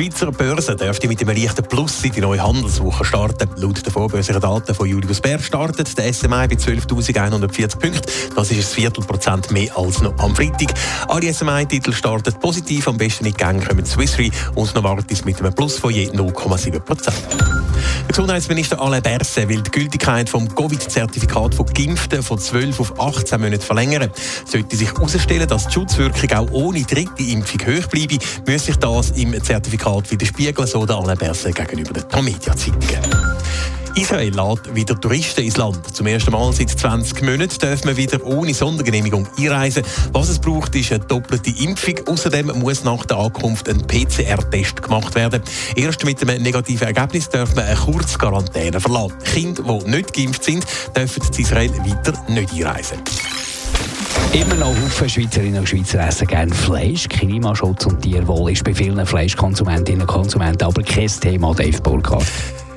Die Schweizer Börse dürfte mit einem leichten Plus in die neue Handelswoche starten. Laut den vorbörslichen Daten von Julius Bär startet der SMI bei 12.140 Punkten. Das ist ein Viertelprozent mehr als noch am Freitag. Alle SMI-Titel starten positiv. Am besten in Gänge kommen Swiss Re und Novartis mit einem Plus von je 0,7 Prozent. Der Gesundheitsminister Alain Berset will die Gültigkeit vom Covid-Zertifikat von Geimpften von 12 auf 18 Monate verlängern. Sollte sich herausstellen, dass die Schutzwirkung auch ohne dritte Impfung hoch bleibe, müsse sich das im Zertifikat widerspiegeln, so der Alain Berset gegenüber den Tamedia-Zeitungen. Israel lädt wieder Touristen ins Land. Zum ersten Mal seit 20 Monaten darf man wieder ohne Sondergenehmigung einreisen. Was es braucht, ist eine doppelte Impfung. Außerdem muss nach der Ankunft ein PCR-Test gemacht werden. Erst mit einem negativen Ergebnis darf man eine Kurzquarantäne verlassen. Kinder, die nicht geimpft sind, dürfen zu Israel weiter nicht einreisen. Immer noch Haufen Schweizerinnen und Schweizer essen gerne Fleisch. Klimaschutz und Tierwohl ist bei vielen Fleischkonsumentinnen und Konsumenten aber kein Thema, Dave Burkhardt.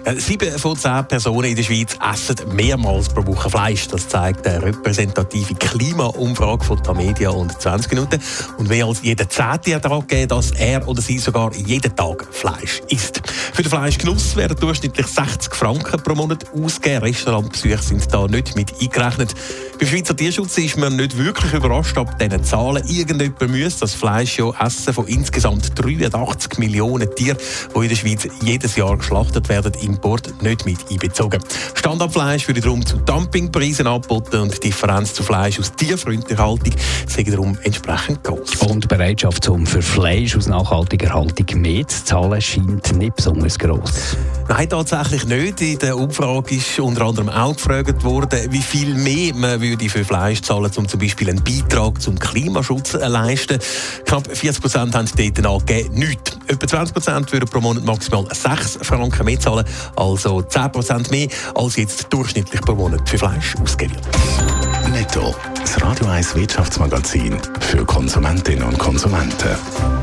Äh, sieben von zehn Personen in der Schweiz essen mehrmals pro Woche Fleisch. Das zeigt eine repräsentative Klimaumfrage von Tamedia und 20 Minuten. Und mehr als jeder Zehnte hat angegeben, dass er oder sie sogar jeden Tag Fleisch isst. Für den Fleischgenuss werden durchschnittlich 60 Franken pro Monat ausgegeben. Restaurantbesuche sind da nicht mit eingerechnet. Beim Schweizer Tierschutz ist man nicht wirklich überrascht ab diesen Zahlen. Irgendjemand muss das Fleisch ja essen von insgesamt 83 Millionen Tieren, die in der Schweiz jedes Jahr geschlachtet werden Import nicht mit einbezogen. Standardfleisch würde darum zu Dumpingpreisen angeboten und die Differenz zu Fleisch aus tierfreundlicher Haltung sei darum entsprechend groß. Und die Bereitschaft zum für Fleisch aus nachhaltiger Haltung mehr zu zahlen scheint nicht besonders groß. Nein, tatsächlich nicht. In der Umfrage ist unter anderem auch gefragt worden, wie viel mehr man würde für Fleisch zahlen, um zum Beispiel einen Beitrag zum Klimaschutz zu leisten. Knapp 40 Prozent haben dort angegeben, nichts. Etwa 20 Prozent würden pro Monat maximal 6 Franken mehr zahlen, also 10 Prozent mehr, als jetzt durchschnittlich pro Monat für Fleisch ausgegeben wird. Netto. Das Radio 1 Wirtschaftsmagazin für Konsumentinnen und Konsumenten.